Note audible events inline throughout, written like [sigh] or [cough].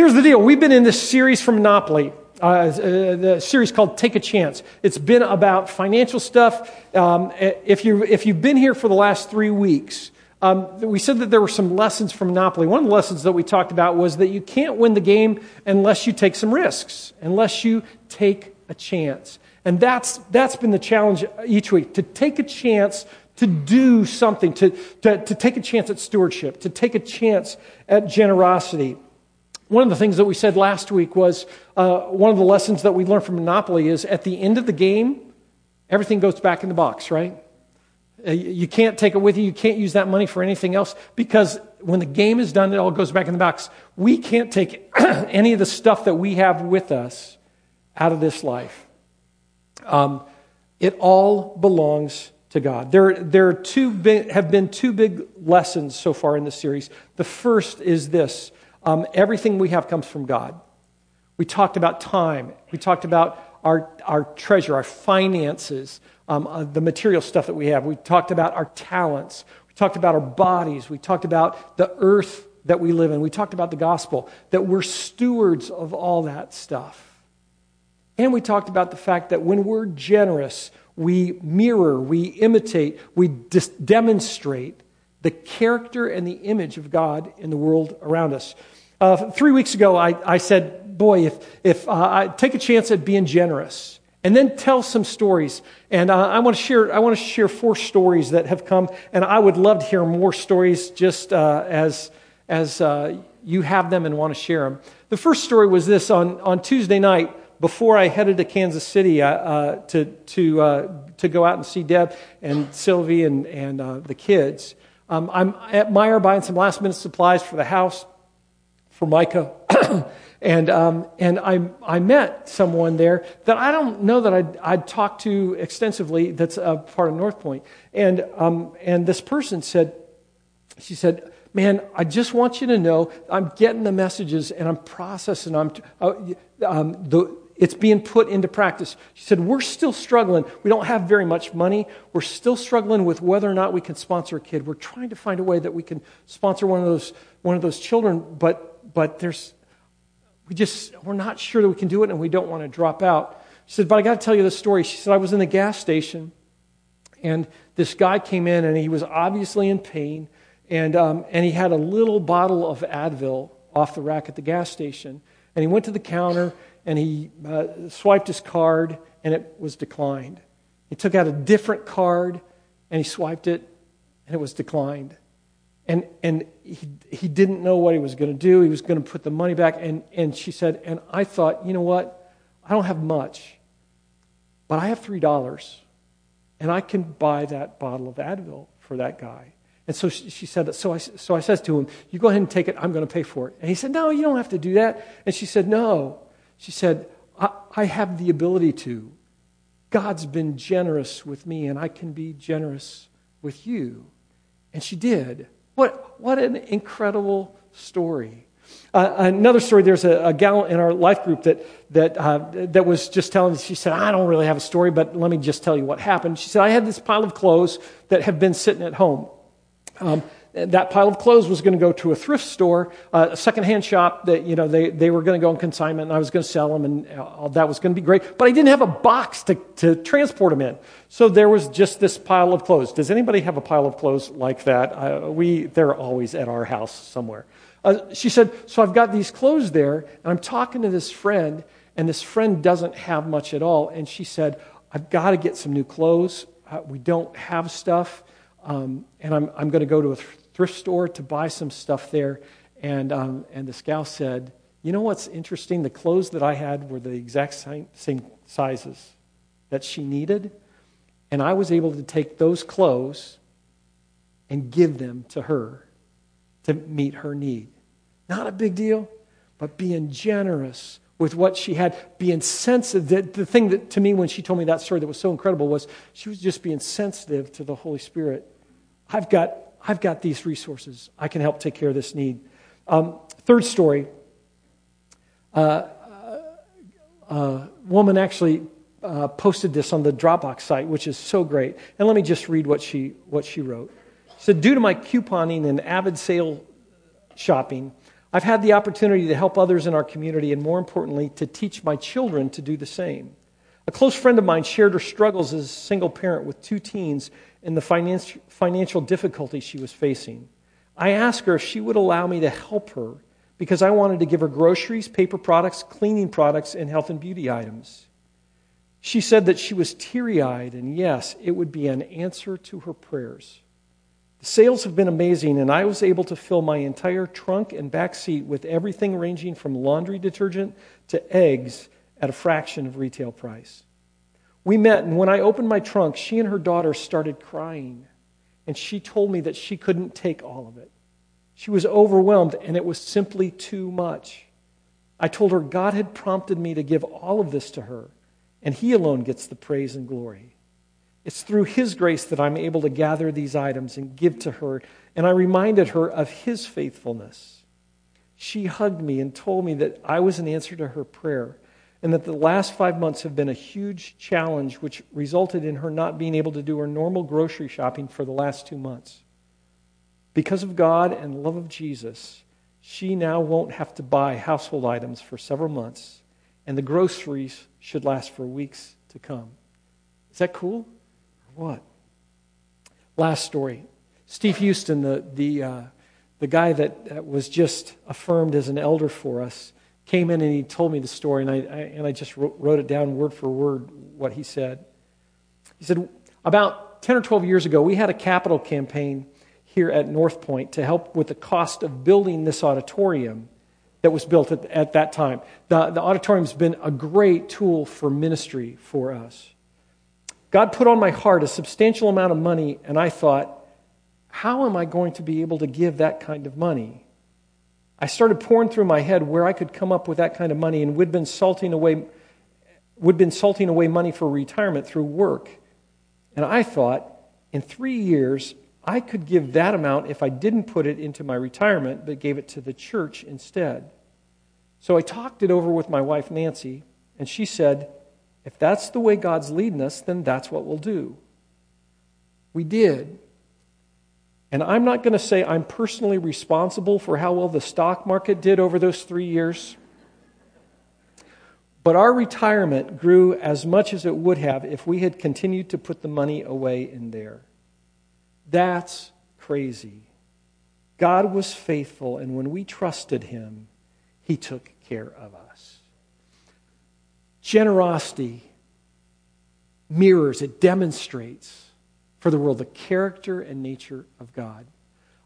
Here's the deal we've been in this series from Monopoly. Uh, uh, the series called Take a Chance. It's been about financial stuff. Um, if, you, if you've been here for the last three weeks, um, we said that there were some lessons from Monopoly. One of the lessons that we talked about was that you can't win the game unless you take some risks, unless you take a chance. And that's, that's been the challenge each week to take a chance to do something, to, to, to take a chance at stewardship, to take a chance at generosity. One of the things that we said last week was uh, one of the lessons that we learned from Monopoly is at the end of the game, everything goes back in the box, right? Uh, you can't take it with you. You can't use that money for anything else because when the game is done, it all goes back in the box. We can't take [clears throat] any of the stuff that we have with us out of this life. Um, it all belongs to God. There, there are two big, have been two big lessons so far in this series. The first is this um, everything we have comes from God. We talked about time. We talked about our, our treasure, our finances, um, uh, the material stuff that we have. We talked about our talents. We talked about our bodies. We talked about the earth that we live in. We talked about the gospel, that we're stewards of all that stuff. And we talked about the fact that when we're generous, we mirror, we imitate, we dis- demonstrate the character and the image of God in the world around us. Uh, three weeks ago, I, I said, Boy, if, if uh, I take a chance at being generous and then tell some stories. And uh, I, want to share, I want to share four stories that have come, and I would love to hear more stories just uh, as, as uh, you have them and want to share them. The first story was this on, on Tuesday night before I headed to Kansas City uh, to, to, to go out and see Deb and Sylvie and, and the kids. Um, I'm at Meijer buying some last minute supplies for the house for Micah. [clears throat] and um, and I, I met someone there that I don't know that I'd, I'd talked to extensively that's a part of Northpointe. And, um, and this person said, she said, man, I just want you to know I'm getting the messages and I'm processing. I'm, uh, um, the, it's being put into practice. She said, We're still struggling. We don't have very much money. We're still struggling with whether or not we can sponsor a kid. We're trying to find a way that we can sponsor one of those, one of those children, but, but there's, we just, we're not sure that we can do it and we don't want to drop out. She said, But I got to tell you this story. She said, I was in the gas station and this guy came in and he was obviously in pain and, um, and he had a little bottle of Advil off the rack at the gas station. And he went to the counter and he uh, swiped his card and it was declined. He took out a different card and he swiped it and it was declined. And, and he, he didn't know what he was going to do. He was going to put the money back. And, and she said, And I thought, you know what? I don't have much, but I have $3 and I can buy that bottle of Advil for that guy. And so she said, so I, so I says to him, You go ahead and take it. I'm going to pay for it. And he said, No, you don't have to do that. And she said, No. She said, I, I have the ability to. God's been generous with me, and I can be generous with you. And she did. What, what an incredible story. Uh, another story there's a, a, gal in our life group that, that, uh, that was just telling she said i don't really have a story but let me just tell you what happened she said i had this pile of clothes that have been sitting at home um, that pile of clothes was going to go to a thrift store, uh, a secondhand shop that, you know, they, they were going to go on consignment and I was going to sell them and that was going to be great. But I didn't have a box to, to transport them in. So there was just this pile of clothes. Does anybody have a pile of clothes like that? Uh, we, they're always at our house somewhere. Uh, she said, so I've got these clothes there and I'm talking to this friend and this friend doesn't have much at all. And she said, I've got to get some new clothes. Uh, we don't have stuff. Um, and I'm, I'm going to go to a thrift store to buy some stuff there. And, um, and this gal said, You know what's interesting? The clothes that I had were the exact same, sizes that she needed. And I was able to take those clothes and give them to her to meet her need. Not a big deal, but being generous with what she had, being sensitive. The, the thing that to me, when she told me that story that was so incredible, was she was just being sensitive to the Holy Spirit. I've got I've got these resources. I can help take care of this need. Um, third story uh, a uh, woman actually uh, posted this on the Dropbox site, which is so great. And let me just read what she, what she wrote. She said, Due to my couponing and avid sale shopping, I've had the opportunity to help others in our community, and more importantly, to teach my children to do the same. A close friend of mine shared her struggles as a single parent with two teens and the financial difficulties she was facing. I asked her if she would allow me to help her because I wanted to give her groceries, paper products, cleaning products, and health and beauty items. She said that she was teary eyed, and yes, it would be an answer to her prayers. The sales have been amazing, and I was able to fill my entire trunk and back seat with everything ranging from laundry detergent to eggs at a fraction of retail price. We met, and when I opened my trunk, she and her daughter started crying, and she told me that she couldn't take all of it. She was overwhelmed, and it was simply too much. I told her God had prompted me to give all of this to her, and He alone gets the praise and glory. It's through His grace that I'm able to gather these items and give to her. And I reminded her of His faithfulness. She hugged me and told me that I was an answer to her prayer and that the last five months have been a huge challenge, which resulted in her not being able to do her normal grocery shopping for the last two months. Because of God and the love of Jesus, she now won't have to buy household items for several months, and the groceries should last for weeks to come. Is that cool? Or what? Last story. Steve Houston, the, the, uh, the guy that was just affirmed as an elder for us, came in and he told me the story, and I, I and I just wrote, wrote it down word for word what he said. He said, About 10 or 12 years ago, we had a capital campaign here at Northpointe to help with the cost of building this auditorium that was built at, at that time. The, the auditorium's been a great tool for ministry for us. God put on my heart a substantial amount of money, and I thought, how am I going to be able to give that kind of money? I started pouring through my head where I could come up with that kind of money, and we'd been salting away, we'd been salting away money for retirement through work. And I thought, in three years, I could give that amount if I didn't put it into my retirement, but gave it to the church instead. So I talked it over with my wife, Nancy, and she said, if that's the way God's leading us, then that's what we'll do. We did. And I'm not going to say I'm personally responsible for how well the stock market did over those three years. But our retirement grew as much as it would have if we had continued to put the money away in there. That's crazy. God was faithful, and when we trusted Him, He took care of us. Generosity mirrors, it demonstrates for the world the character and nature of God.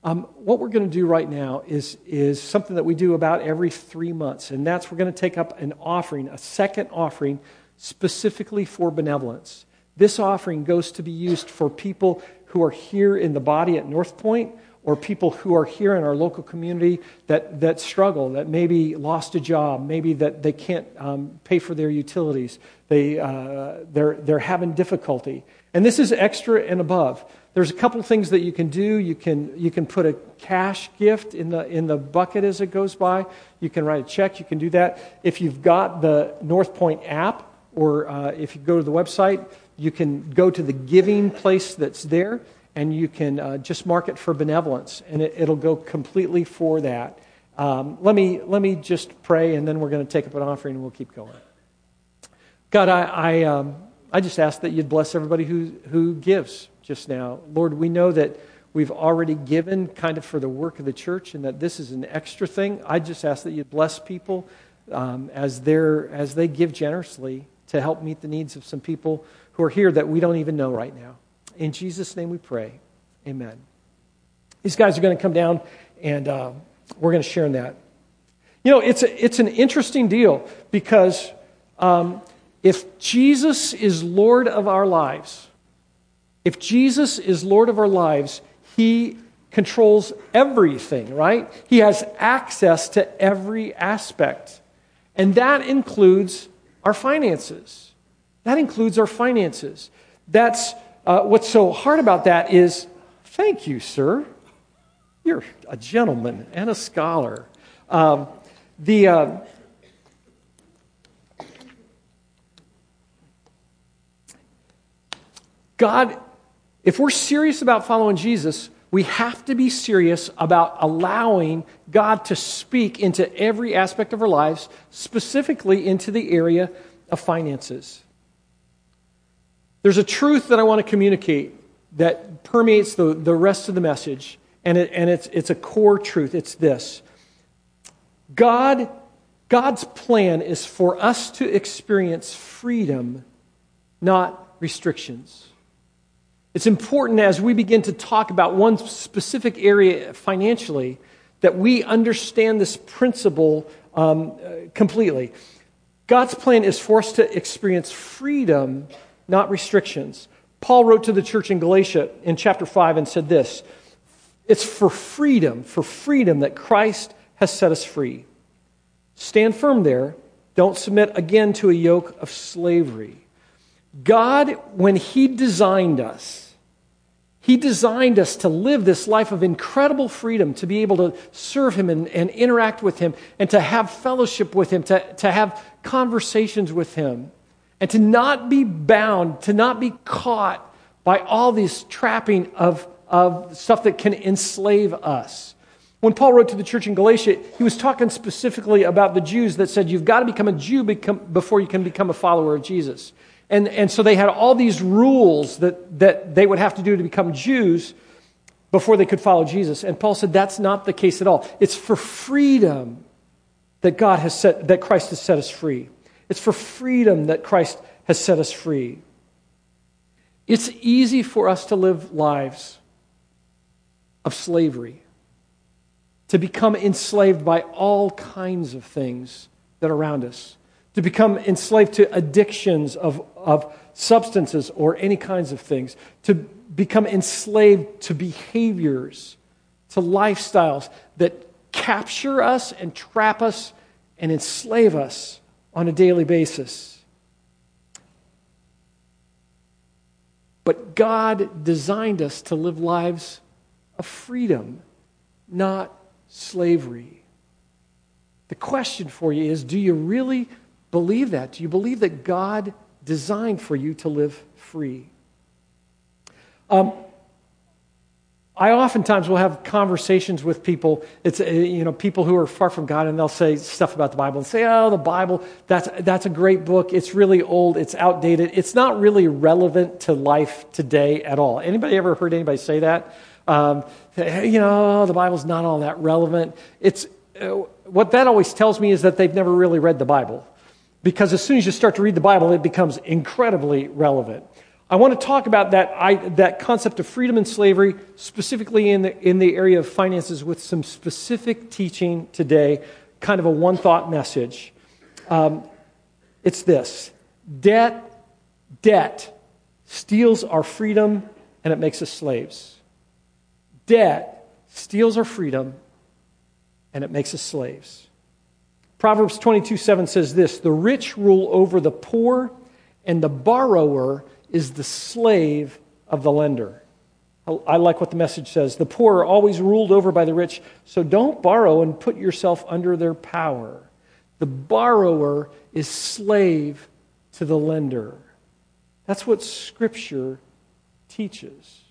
Um, what we're going to do right now is, is something that we do about every three months, and that's we're going to take up an offering, a second offering, specifically for benevolence. This offering goes to be used for people who are here in the body at Northpointe or people who are here in our local community that, that struggle, that maybe lost a job, maybe that they can't um, pay for their utilities, they, uh, they're, they're having difficulty. And this is extra and above. There's a couple things that you can do. You can, you can put a cash gift in the, in the bucket as it goes by. You can write a check. You can do that. If you've got the Northpointe app, or uh, if you go to the website, you can go to the giving place that's there and you can uh, just mark it for benevolence, and it, will go completely for that. Um, let, me, let me just pray, and then we're going to take up an offering, and we'll keep going. God, I, I, um, I just ask that you'd bless everybody who, who gives just now. Lord, we know that we've already given kind of for the work of the church, and that this is an extra thing. I just ask that you'd bless people um, as, they're, as they give generously to help meet the needs of some people who are here that we don't even know right now. In Jesus' name we pray. Amen. These guys are going to come down and uh, we're going to share in that. You know, it's, a, it's an interesting deal because um, if Jesus is Lord of our lives, if Jesus is Lord of our lives, he controls everything, right? He has access to every aspect. And that includes our finances. That includes our finances. That's uh, what's so hard about that is thank you, sir. You're a gentleman and a scholar. Um, the. Uh, God, if we're serious about following Jesus, we have to be serious about allowing God to speak into every aspect of our lives, specifically into the area of finances. There's a truth that I want to communicate that permeates the, the rest of the message, and, it, and it's, it's a core truth. It's this God, God's plan is for us to experience freedom, not restrictions. It's important as we begin to talk about one specific area financially that we understand this principle um, uh, completely. God's plan is for us to experience freedom, not restrictions. Paul wrote to the church in Galatia in chapter 5 and said this It's for freedom, for freedom that Christ has set us free. Stand firm there. Don't submit again to a yoke of slavery. God, when He designed us, he designed us to live this life of incredible freedom, to be able to serve Him and, and, interact with Him, and to have fellowship with Him, to, to have conversations with Him, and to not be bound, to not be caught by all this trapping of, of stuff that can enslave us. When Paul wrote to the church in Galatia, he was talking specifically about the Jews that said, You've got to become a Jew become, before you can become a follower of Jesus. And, and so they had all these rules that, that they would have to do to become Jews before they could follow Jesus. And Paul said that's not the case at all. It's for freedom that God has set, that Christ has set us free. It's for freedom that Christ has set us free. It's easy for us to live lives of slavery, to become enslaved by all kinds of things that are around us to become enslaved to addictions of, of substances or any kinds of things, to become enslaved to behaviors, to lifestyles that capture us and trap us and enslave us on a daily basis. But God designed us to live lives of freedom, not slavery. The question for you is do you really believe that? Do you believe that God designed for you to live free? Um, I oftentimes will have conversations with people. It's uh, you know people who are far from God, and they'll say stuff about the Bible and say, "Oh, the Bible that's that's a great book. It's really old. It's outdated. It's not really relevant to life today at all." Anybody ever heard anybody say that? Um, you know, the Bible's not all that relevant. It's uh, what that always tells me is that they've never really read the Bible because as soon as you start to read the Bible, it becomes incredibly relevant. I want to talk about that, I, that concept of freedom and slavery, specifically in the, in the area of finances, with some specific teaching today, kind of a one thought message. Um, it's this debt, debt steals our freedom and it makes us slaves. Debt steals our freedom and it makes us slaves. Proverbs 22 7 says this The rich rule over the poor, and the borrower is the slave of the lender. I like what the message says. The poor are always ruled over by the rich, so don't borrow and put yourself under their power. The borrower is slave to the lender. That's what Scripture teaches.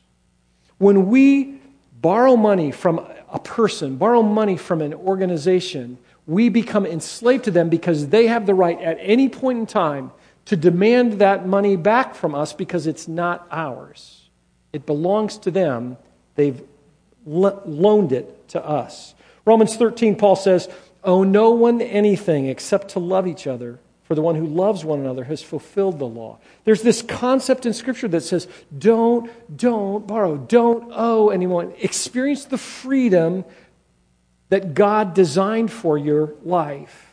When we borrow money from a person, borrow money from an organization, we become enslaved to them because they have the right at any point in time to demand that money back from us because it's not ours. It belongs to them. They've loaned it to us. Romans 13, Paul says, Owe no one anything except to love each other, for the one who loves one another has fulfilled the law. There's this concept in Scripture that says, Don't, don't borrow, don't owe anyone. Experience the freedom that God designed for your life.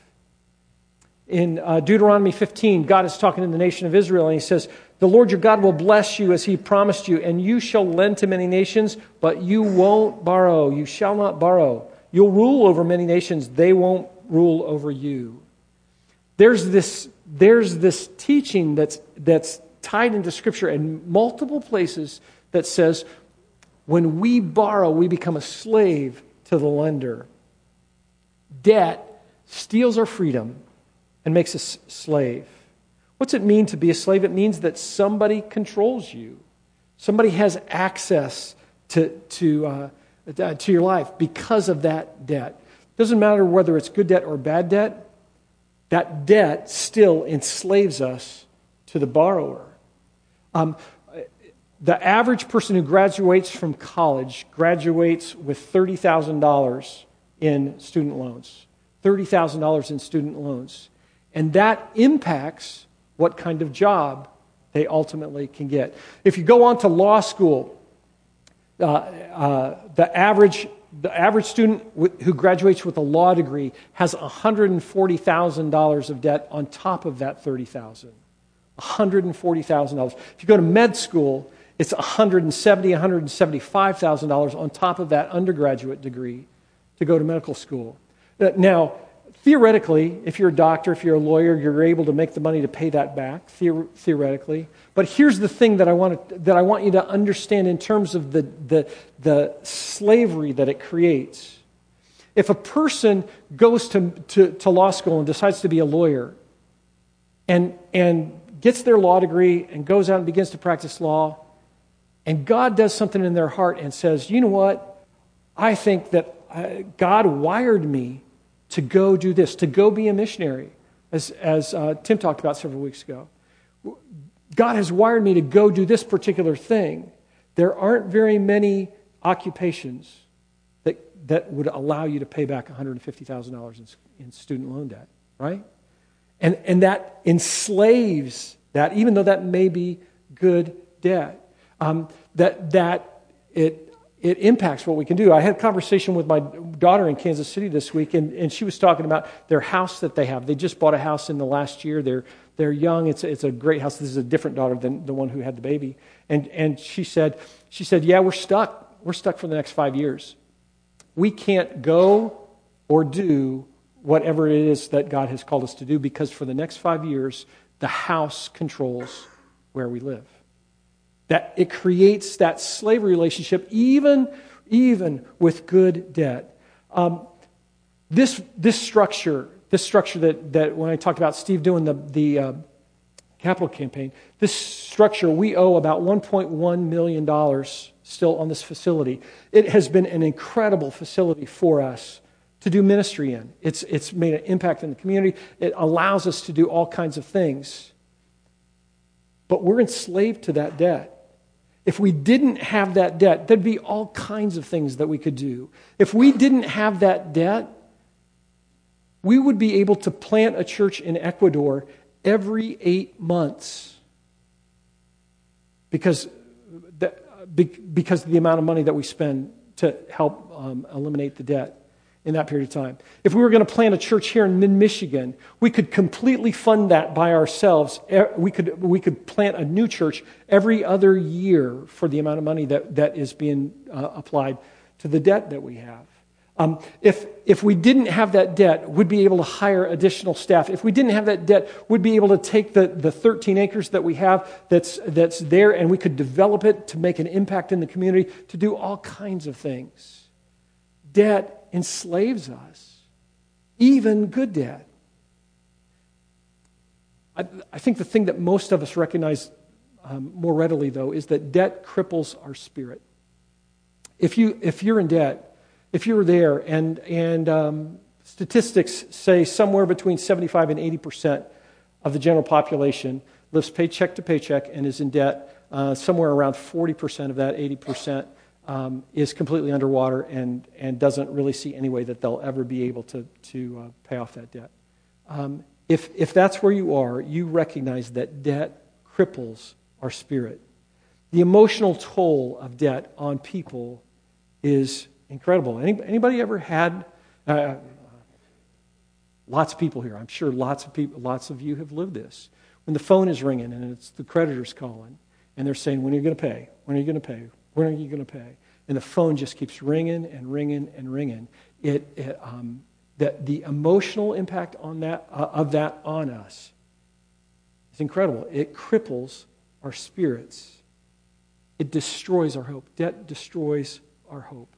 In uh, Deuteronomy 15, God is talking to the nation of Israel, and he says, The Lord your God will bless you as he promised you, and you shall lend to many nations, but you won't borrow. You shall not borrow. You'll rule over many nations, they won't rule over you. There's this, there's this teaching that's, that's tied into Scripture in multiple places that says when we borrow, we become a slave to the lender. Debt steals our freedom and makes us slave. What's it mean to be a slave? It means that somebody controls you. Somebody has access to, to, uh, to your life because of that debt. Doesn't matter whether it's good debt or bad debt, that debt still enslaves us to the borrower. Um, the average person who graduates from college graduates with $30,000 in student loans. $30,000 in student loans. And that impacts what kind of job they ultimately can get. If you go on to law school, uh, uh, the, average, the average student who graduates with a law degree has $140,000 of debt on top of that 30,000. $140,000. If you go to med school, it's $170,000, $175,000 on top of that undergraduate degree to go to medical school. Uh, now, theoretically, if you're a doctor, if you're a lawyer, you're able to make the money to pay that back, theoretically. But here's the thing that I want, to, that I want you to understand in terms of the, the, the slavery that it creates. If a person goes to, to, to law school and decides to be a lawyer and, and gets their law degree and goes out and begins to practice law, and God does something in their heart and says, you know what? I think that uh, God wired me to go do this, to go be a missionary, as, as uh, Tim talked about several weeks ago. God has wired me to go do this particular thing. There aren't very many occupations that, that would allow you to pay back $150,000 in, in student loan debt, right? And, and that enslaves that, even though that may be good debt, um, that, that it it impacts what we can do. I had a conversation with my daughter in Kansas City this week, and, and she was talking about their house that they have. They just bought a house in the last year. They're, they're young. It's, it's a great house. This is a different daughter than the one who had the baby. And, and she, said, she said, Yeah, we're stuck. We're stuck for the next five years. We can't go or do whatever it is that God has called us to do because for the next five years, the house controls where we live that it creates that slavery relationship even, even with good debt. Um, this, this structure, this structure that, that when I talked about Steve doing the, the uh, capital campaign, this structure, we owe about $1.1 million still on this facility. It has been an incredible facility for us to do ministry in. It's, it's made an impact in the community. It allows us to do all kinds of things. But we're enslaved to that debt. If we didn't have that debt, there'd be all kinds of things that we could do. If we didn't have that debt, we would be able to plant a church in Ecuador every eight months because, because of the amount of money that we spend to help um, eliminate the debt in that period of time. If we were going to plant a church here in mid Michigan, we could completely fund that by ourselves. We could, we could plant a new church every other year for the amount of money that, that is being uh, applied to the debt that we have. Um, if, if we didn't have that debt, we'd be able to hire additional staff. If we didn't have that debt, we'd be able to take the, the 13 acres that we have that's, that's there and we could develop it to make an impact in the community, to do all kinds of things. Debt enslaves us, even good debt. I, I think the thing that most of us recognize um, more readily, though, is that debt cripples our spirit. If, you, if you're in debt, if you're there, and, and um, statistics say somewhere between 75 and 80 percent of the general population lives paycheck to paycheck and is in debt, uh, somewhere around 40 percent of that, 80 percent um, is completely underwater and, and doesn't really see any way that they'll ever be able to, to uh, pay off that debt. Um, if, if that's where you are, you recognize that debt cripples our spirit. The emotional toll of debt on people is incredible. Any, anybody ever had uh, lots of people here? I'm sure lots of people, lots of you have lived this. When the phone is ringing and it's the creditors calling, and they're saying, "When are you going to pay? When are you going to pay? When are you going to pay?" and the phone just keeps ringing and ringing and ringing. It, it um, the, the emotional impact on that, uh, of that on us is incredible. It cripples our spirits. It destroys our hope. Debt destroys our hope.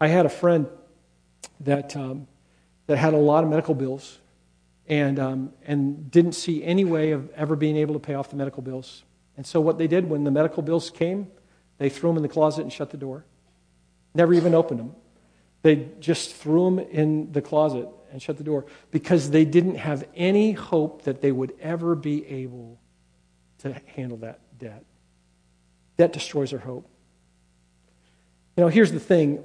I had a friend that, um, that had a lot of medical bills and, um, and didn't see any way of ever being able to pay off the medical bills. And so, what they did when the medical bills came, They threw them in the closet and shut the door. Never even opened them. They just threw them in the closet and shut the door because they didn't have any hope that they would ever be able to handle that debt. Debt destroys our hope. You know, here's the thing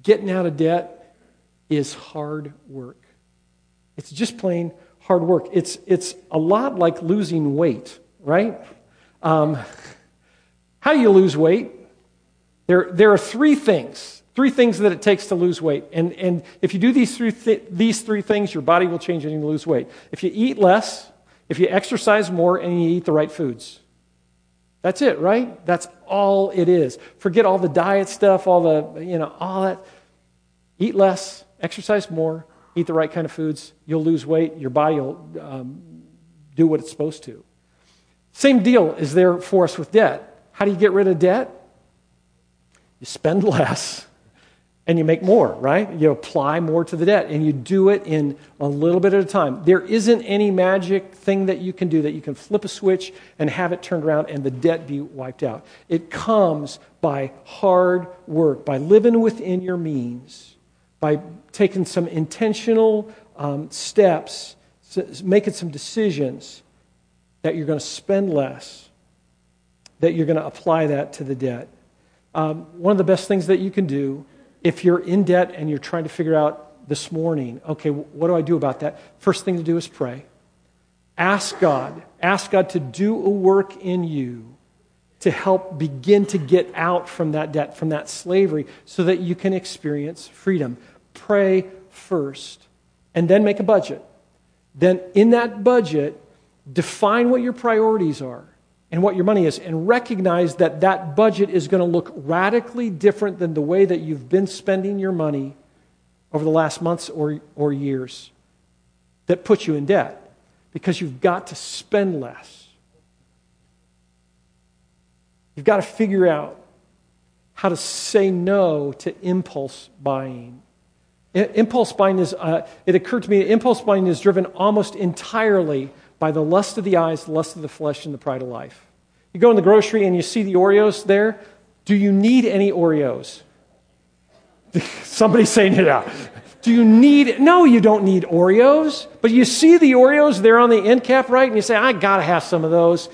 getting out of debt is hard work. It's just plain hard work. It's, it's a lot like losing weight, right? Um, [laughs] how do you lose weight? There, there are three things, three things that it takes to lose weight. And, and if you do these three, th- these three things, your body will change and you lose weight. If you eat less, if you exercise more, and you eat the right foods. That's it, right? That's all it is. Forget all the diet stuff, all the, you know, all that. Eat less, exercise more, eat the right kind of foods. You'll lose weight. Your body will um, do what it's supposed to. Same deal is there for us with debt. How do you get rid of debt? You spend [laughs] less and you make more, right? You apply more to the debt and you do it in a little bit at a time. There isn't any magic thing that you can do that you can flip a switch and have it turned around and the debt be wiped out. It comes by hard work, by living within your means, by taking some intentional um, steps, making some decisions that you're going to spend less, that you're going to apply that to the debt. Um, one of the best things that you can do if you're in debt and you're trying to figure out this morning, okay, what do I do about that? First thing to do is pray. Ask God. Ask God to do a work in you to help begin to get out from that debt, from that slavery, so that you can experience freedom. Pray first, and then make a budget. Then, in that budget, define what your priorities are and what your money is, and recognize that that budget is going to look radically different than the way that you've been spending your money over the last months or, or years that puts you in debt because you've got to spend less. You've got to figure out how to say no to impulse buying. Impulse buying is, uh, it occurred to me, impulse buying is driven almost entirely by the lust of the eyes, the lust of the flesh, and the pride of life. You go in the grocery and you see the Oreos there. Do you need any Oreos? [laughs] Somebody's saying it out. Do you need, no, you don't need Oreos, but you see the Oreos, they're on the end cap, right? And you say, I gotta have some of those.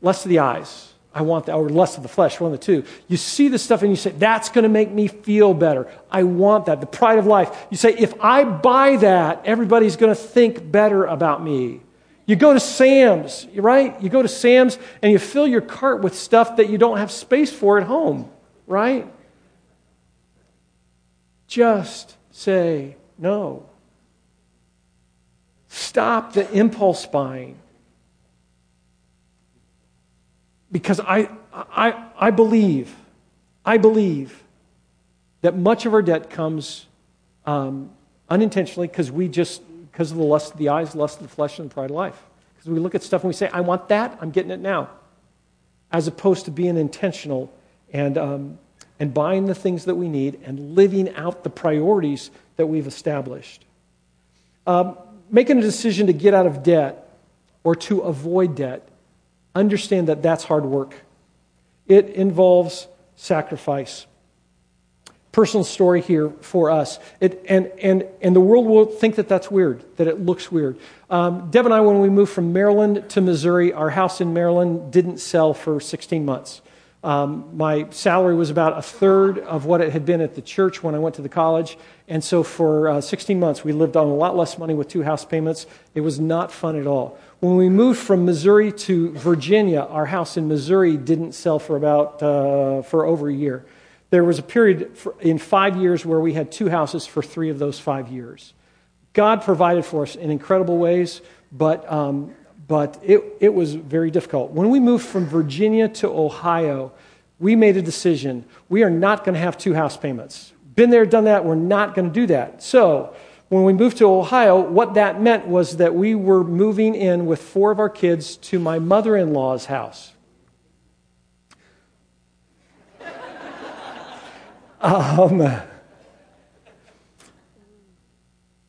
Lust of the eyes. I want that, or lust of the flesh, one of the two. You see the stuff and you say, that's going to make me feel better. I want that. The pride of life. You say, if I buy that, everybody's going to think better about me. You go to Sam's, right? You go to Sam's and you fill your cart with stuff that you don't have space for at home, right? Just say no. Stop the impulse buying. Because I, I, I believe, I believe that much of our debt comes um, unintentionally because we just because of the lust of the eyes, lust of the flesh, and pride of life. Because we look at stuff and we say, I want that, I'm getting it now. As opposed to being intentional and, um, and buying the things that we need and living out the priorities that we've established. Um, making a decision to get out of debt or to avoid debt, understand that that's hard work. It involves sacrifice personal story here for us. It, and, and, and the world will think that that's weird, that it looks weird. Um, Deb and I, when we moved from Maryland to Missouri, our house in Maryland didn't sell for 16 months. Um, my salary was about a third of what it had been at the church when I went to the college. And so for uh, 16 months, we lived on a lot less money with two house payments. It was not fun at all. When we moved from Missouri to Virginia, our house in Missouri didn't sell for about uh, for over a year. There was a period in five years where we had two houses for three of those five years. God provided for us in incredible ways, but, um, but it, it was very difficult. When we moved from Virginia to Ohio, we made a decision. We are not going to have two house payments. Been there, done that. We're not going to do that. So, when we moved to Ohio, what that meant was that we were moving in with four of our kids to my mother in law's house. Um,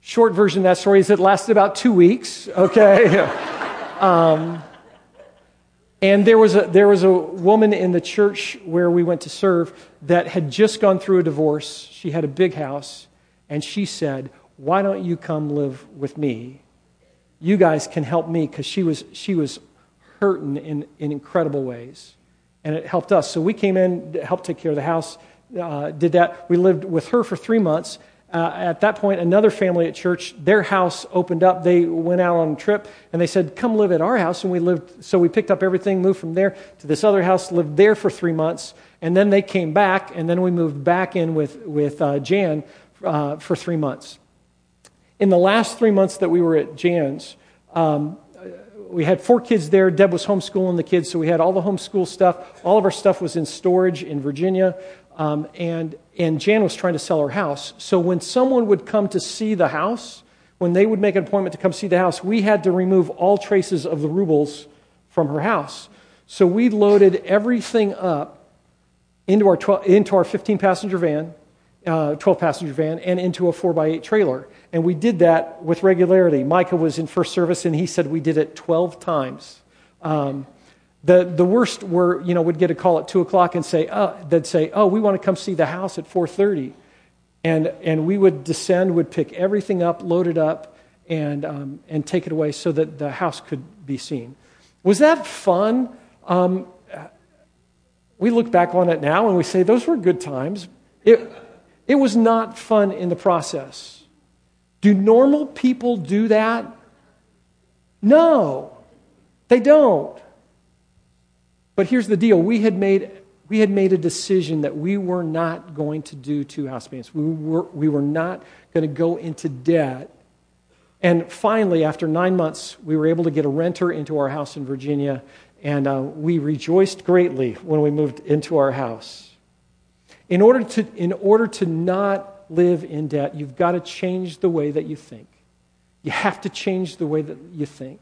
short version of that story is it lasted about two weeks, okay? [laughs] um, And there was, a, there was a woman in the church where we went to serve that had just gone through a divorce. She had a big house, and she said, Why don't you come live with me? You guys can help me because she was, she was hurting in, in incredible ways. And it helped us. So we came in, helped take care of the house, uh, did that. We lived with her for three months. Uh, at that point, another family at church, their house opened up. They went out on a trip and they said, Come live at our house. And we lived, so we picked up everything, moved from there to this other house, lived there for three months. And then they came back, and then we moved back in with, with uh, Jan uh, for three months. In the last three months that we were at Jan's, um, we had four kids there. Deb was homeschooling the kids, so we had all the homeschool stuff. All of our stuff was in storage in Virginia. Um, and, and Jan was trying to sell her house. So when someone would come to see the house, when they would make an appointment to come see the house, we had to remove all traces of the rubles from her house. So we loaded everything up into our, 12, into our 15 passenger van, uh, 12 passenger van, and into a 4x8 trailer. And we did that with regularity. Micah was in first service, and he said we did it 12 times. Um, the, the worst were, you know, would get a call at 2 o'clock and say, oh, they'd say, oh, we want to come see the house at 4.30. And, and we would descend, would pick everything up, load it up, and, um, and take it away so that the house could be seen. Was that fun? Um, we look back on it now and we say, those were good times. It, it was not fun in the process. Do normal people do that? No, they don't. But here's the deal we had made, we had made a decision that we were not going to do two house payments. We were, we were not going to go into debt. And finally, after nine months, we were able to get a renter into our house in Virginia, and uh, we rejoiced greatly when we moved into our house. In order, to, in order to not live in debt, you've got to change the way that you think. You have to change the way that you think.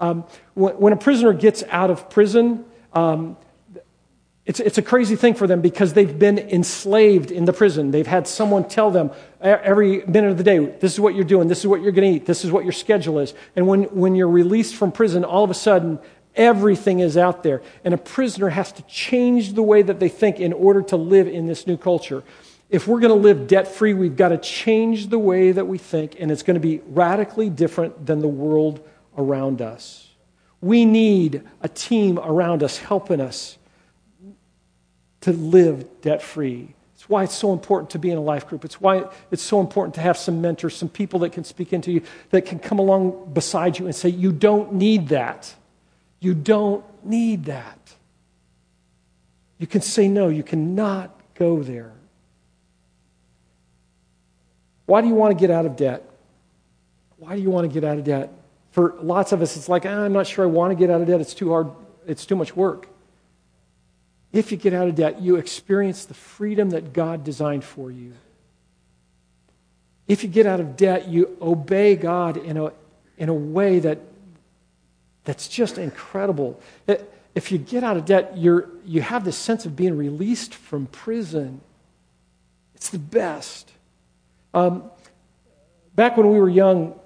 Um, when, when a prisoner gets out of prison, um, it's, it's a crazy thing for them because they've been enslaved in the prison. They've had someone tell them every minute of the day, this is what you're doing, this is what you're going to eat, this is what your schedule is. And when, when you're released from prison, all of a sudden, everything is out there. And a prisoner has to change the way that they think in order to live in this new culture. If we're going to live debt free, we've got to change the way that we think, and it's going to be radically different than the world around us. We need a team around us helping us to live debt free. It's why it's so important to be in a life group. It's why it's so important to have some mentors, some people that can speak into you, that can come along beside you and say, You don't need that. You don't need that. You can say no, you cannot go there. Why do you want to get out of debt? Why do you want to get out of debt? For lots of us, it's like, ah, I'm not sure I want to get out of debt. It's too hard, it's too much work. If you get out of debt, you experience the freedom that God designed for you. If you get out of debt, you obey God in a, in a way that, that's just incredible. If you get out of debt, you're, you have this sense of being released from prison. It's the best. Um, back when we were young,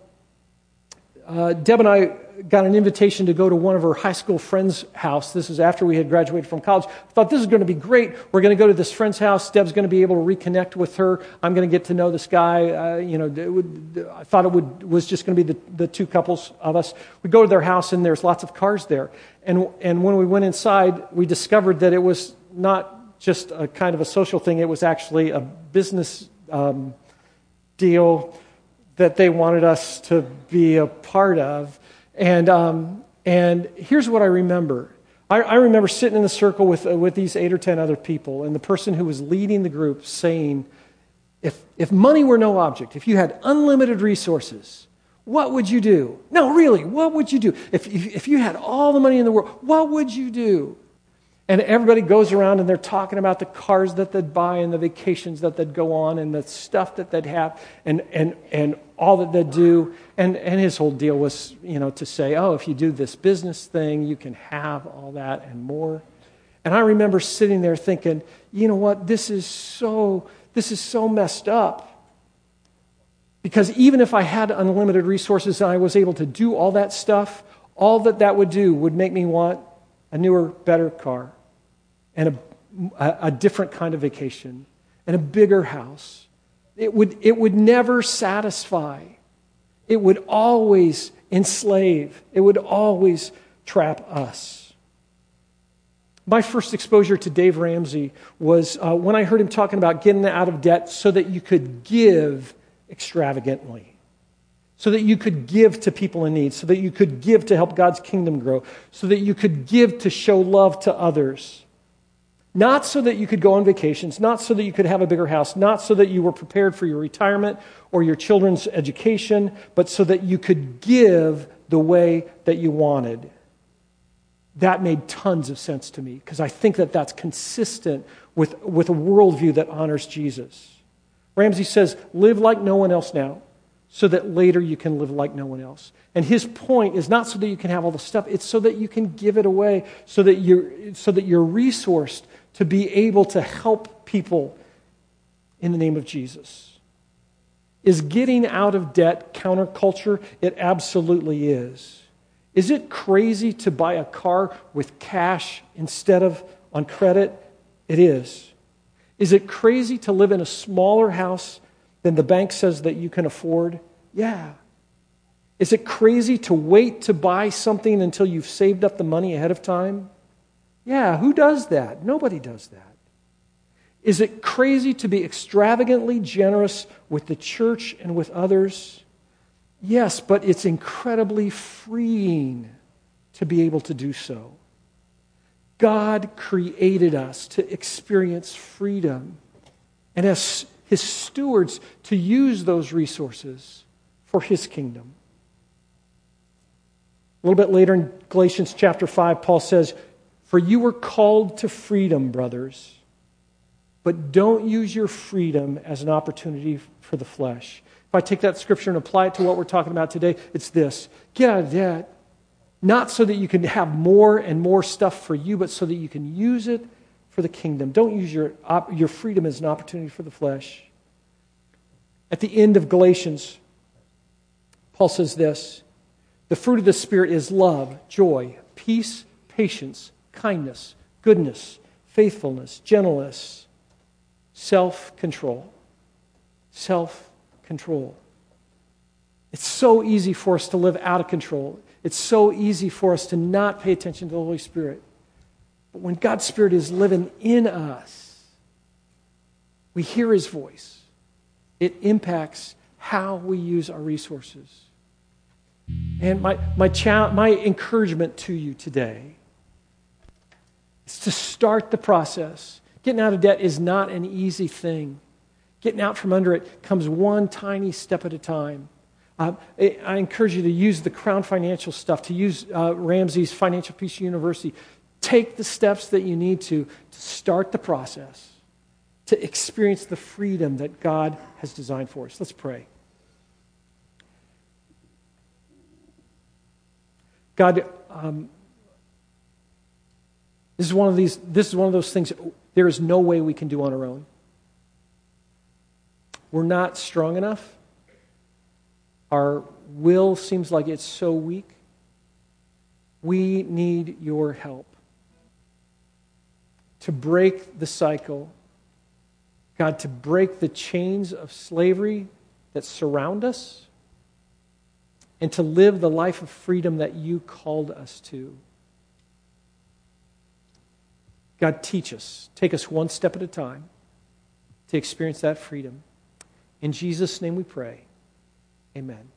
uh, Deb and I got an invitation to go to one of her high school friends' house. This is after we had graduated from college. I thought this is going to be great. We're going to go to this friend's house. Deb's going to be able to reconnect with her. I'm going to get to know this guy. Uh, you know, would, I thought it would, was just going to be the, the two couples of us. We go to their house, and there's lots of cars there. And, and when we went inside, we discovered that it was not just a kind of a social thing, it was actually a business um, deal that they wanted us to be a part of. And, um, and here's what I remember I, I remember sitting in the circle with, uh, with these eight or ten other people, and the person who was leading the group saying, if, if money were no object, if you had unlimited resources, what would you do? No, really, what would you do? If, if, if you had all the money in the world, what would you do? And everybody goes around and they're talking about the cars that they'd buy and the vacations that they'd go on and the stuff that they'd have and, and, and all that they'd do. And, and his whole deal was, you know, to say, oh, if you do this business thing, you can have all that and more. And I remember sitting there thinking, you know what, this is so, this is so messed up. Because even if I had unlimited resources and I was able to do all that stuff, all that that would do would make me want a newer, better car, and a, a different kind of vacation, and a bigger house. It would, it would never satisfy. It would always enslave. It would always trap us. My first exposure to Dave Ramsey was uh, when I heard him talking about getting out of debt so that you could give extravagantly so that you could give to people in need, so that you could give to help God's kingdom grow, so that you could give to show love to others. Not so that you could go on vacations, not so that you could have a bigger house, not so that you were prepared for your retirement or your children's education, but so that you could give the way that you wanted. That made tons of sense to me because I think that that's consistent with, with a worldview that honors Jesus. Ramsey says, Live like no one else now so that later you can live like no one else. And his point is not so that you can have all the stuff, it's so that you can give it away, so that you're, so that you're resourced to be able to help people in the name of Jesus. Is getting out of debt counterculture? It absolutely is. Is it crazy to buy a car with cash instead of on credit? It is. Is it crazy to live in a smaller house than the bank says that you can afford? Yeah. Is it crazy to wait to buy something until you've saved up the money ahead of time? Yeah, who does that? Nobody does that. Is it crazy to be extravagantly generous with the church and with others? Yes, but it's incredibly freeing to be able to do so. God created us to experience freedom. And as his stewards to use those resources for his kingdom. A little bit later in Galatians chapter 5, Paul says, For you were called to freedom, brothers, but don't use your freedom as an opportunity for the flesh. If I take that scripture and apply it to what we're talking about today, it's this get out of debt, not so that you can have more and more stuff for you, but so that you can use it for the kingdom. Don't use your, your freedom as an opportunity for the flesh. At the end of Galatians, Paul says this The fruit of the Spirit is love, joy, peace, patience, kindness, goodness, faithfulness, gentleness, self control. Self control. It's so easy for us to live out of control. It's so easy for us to not pay attention to the Holy Spirit. But when God's Spirit is living in us, we hear His voice. It impacts how we use our resources. And my, my, cha- my encouragement to you today is to start the process. Getting out of debt is not an easy thing. Getting out from under it comes one tiny step at a time. Uh, I encourage you to use the Crown Financial stuff, to use uh, Ramsey's Financial Peace University, Take the steps that you need to to start the process, to experience the freedom that God has designed for us. Let's pray. God, um, this is one of these. This is one of those things. There is no way we can do on our own. We're not strong enough. Our will seems like it's so weak. We need your help to break the cycle, God, to break the chains of slavery that surround us, and to live the life of freedom that you called us to. God, teach us. Take us one step at a time to experience that freedom. In Jesus' name we pray. Amen.